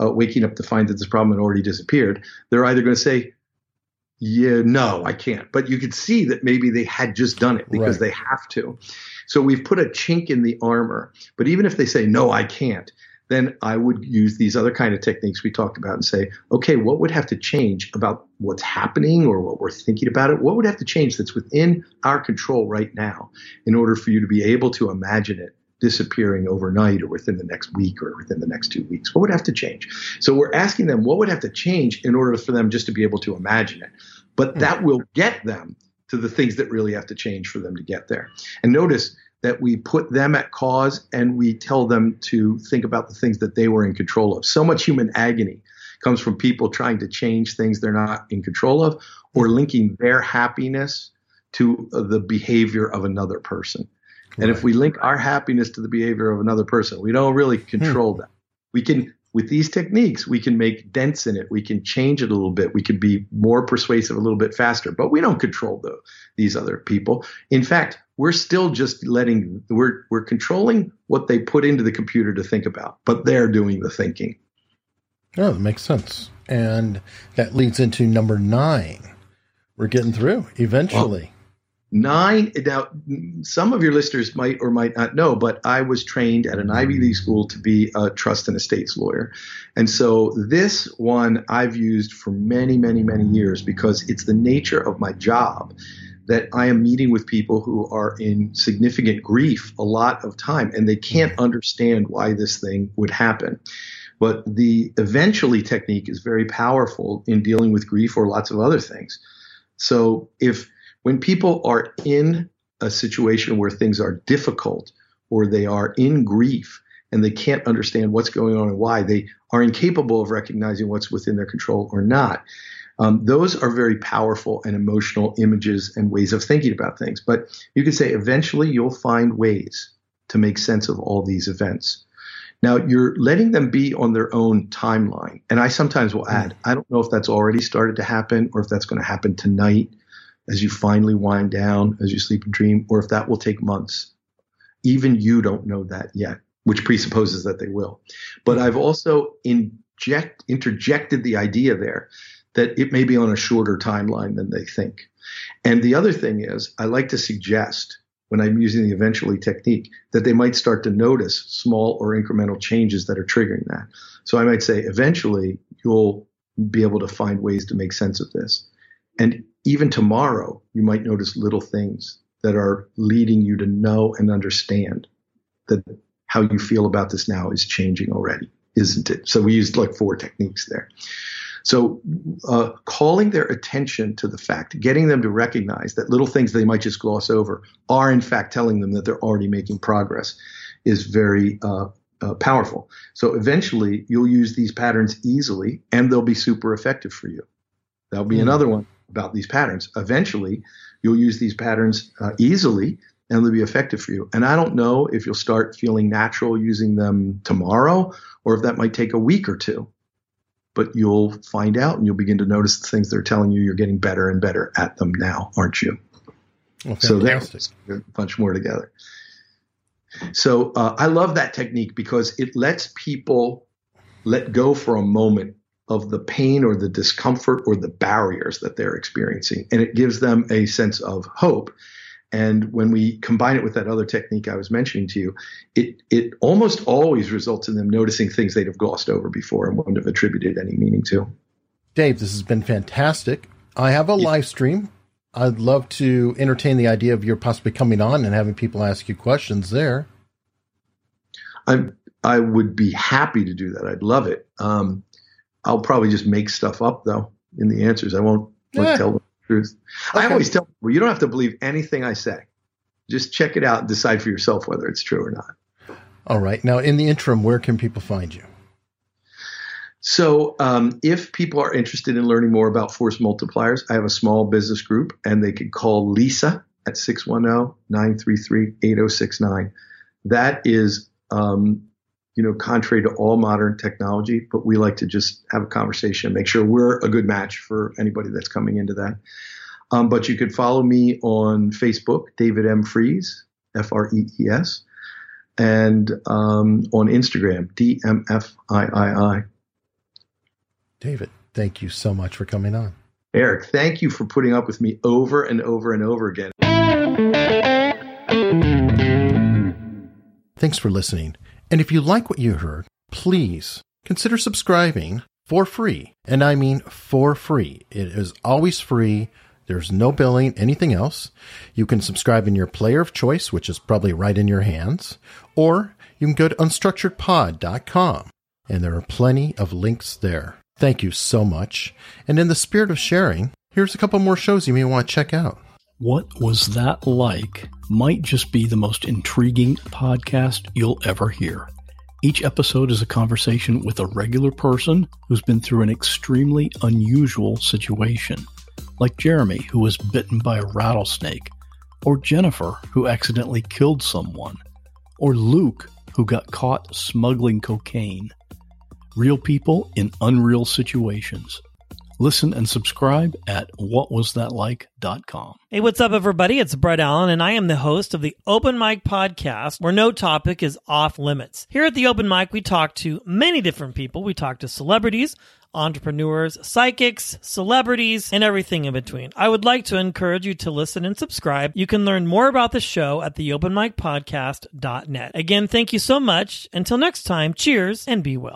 uh, waking up to find that this problem had already disappeared?" They're either going to say, "Yeah, no, I can't." But you could see that maybe they had just done it because right. they have to. So we've put a chink in the armor. But even if they say, "No, I can't," then I would use these other kind of techniques we talked about and say, okay, what would have to change about what's happening or what we're thinking about it? What would have to change that's within our control right now in order for you to be able to imagine it disappearing overnight or within the next week or within the next two weeks? What would have to change? So we're asking them what would have to change in order for them just to be able to imagine it. But that mm-hmm. will get them to the things that really have to change for them to get there. And notice that we put them at cause and we tell them to think about the things that they were in control of. So much human agony comes from people trying to change things they're not in control of or linking their happiness to the behavior of another person. Right. And if we link our happiness to the behavior of another person, we don't really control hmm. that. We can with these techniques, we can make dents in it. We can change it a little bit. We can be more persuasive a little bit faster, but we don't control the, these other people. In fact, we're still just letting, we're, we're controlling what they put into the computer to think about, but they're doing the thinking.
Oh, that makes sense. And that leads into number nine. We're getting through eventually. Well,
nine. Now, some of your listeners might or might not know, but I was trained at an Ivy League school to be a trust and estates lawyer. And so this one I've used for many, many, many years because it's the nature of my job that I am meeting with people who are in significant grief a lot of time and they can't mm-hmm. understand why this thing would happen. But the eventually technique is very powerful in dealing with grief or lots of other things. So if when people are in a situation where things are difficult or they are in grief and they can't understand what's going on and why, they are incapable of recognizing what's within their control or not. Um, those are very powerful and emotional images and ways of thinking about things. But you could say eventually you'll find ways to make sense of all these events. Now you're letting them be on their own timeline. And I sometimes will add, I don't know if that's already started to happen or if that's going to happen tonight as you finally wind down, as you sleep and dream, or if that will take months. Even you don't know that yet, which presupposes that they will. But I've also inject, interjected the idea there that it may be on a shorter timeline than they think. And the other thing is, I like to suggest when I'm using the eventually technique that they might start to notice small or incremental changes that are triggering that. So I might say, eventually, you'll be able to find ways to make sense of this. And even tomorrow, you might notice little things that are leading you to know and understand that how you feel about this now is changing already, isn't it? So we used like four techniques there. So, uh, calling their attention to the fact, getting them to recognize that little things they might just gloss over are, in fact, telling them that they're already making progress is very uh, uh, powerful. So, eventually, you'll use these patterns easily and they'll be super effective for you. That'll be mm another one about these patterns. Eventually, you'll use these patterns uh, easily and they'll be effective for you. And I don't know if you'll start feeling natural using them tomorrow or if that might take a week or two but you'll find out and you'll begin to notice the things they're telling you you're getting better and better at them now, aren't you? Well, so there's a bunch more together. So uh, I love that technique because it lets people let go for a moment of the pain or the discomfort or the barriers that they're experiencing. And it gives them a sense of hope. And when we combine it with that other technique I was mentioning to you, it, it almost always results in them noticing things they'd have glossed over before and wouldn't have attributed any meaning to.
Dave, this has been fantastic. I have a yeah. live stream. I'd love to entertain the idea of your possibly coming on and having people ask you questions there.
I I would be happy to do that. I'd love it. Um, I'll probably just make stuff up though in the answers. I won't like, tell them truth. Okay. I always tell people you don't have to believe anything I say. Just check it out and decide for yourself whether it's true or not.
All right. Now, in the interim, where can people find you?
So, um, if people are interested in learning more about force multipliers, I have a small business group and they can call Lisa at 610 933 8069. That is, um, you know, contrary to all modern technology, but we like to just have a conversation, make sure we're a good match for anybody that's coming into that. Um, but you could follow me on Facebook, David M. Frees, F R E E S, and um, on Instagram, DMFIII.
David, thank you so much for coming on.
Eric, thank you for putting up with me over and over and over again.
Thanks for listening. And if you like what you heard, please consider subscribing for free. And I mean for free. It is always free. There's no billing, anything else. You can subscribe in your player of choice, which is probably right in your hands, or you can go to unstructuredpod.com and there are plenty of links there. Thank you so much. And in the spirit of sharing, here's a couple more shows you may want to check out.
What Was That Like might just be the most intriguing podcast you'll ever hear. Each episode is a conversation with a regular person who's been through an extremely unusual situation, like Jeremy, who was bitten by a rattlesnake, or Jennifer, who accidentally killed someone, or Luke, who got caught smuggling cocaine. Real people in unreal situations. Listen and subscribe at whatwasthatlike.com.
Hey, what's up, everybody? It's Brett Allen, and I am the host of the Open Mic Podcast, where no topic is off limits. Here at the Open Mic, we talk to many different people. We talk to celebrities, entrepreneurs, psychics, celebrities, and everything in between. I would like to encourage you to listen and subscribe. You can learn more about the show at the openmicpodcast.net. Again, thank you so much. Until next time, cheers and be well.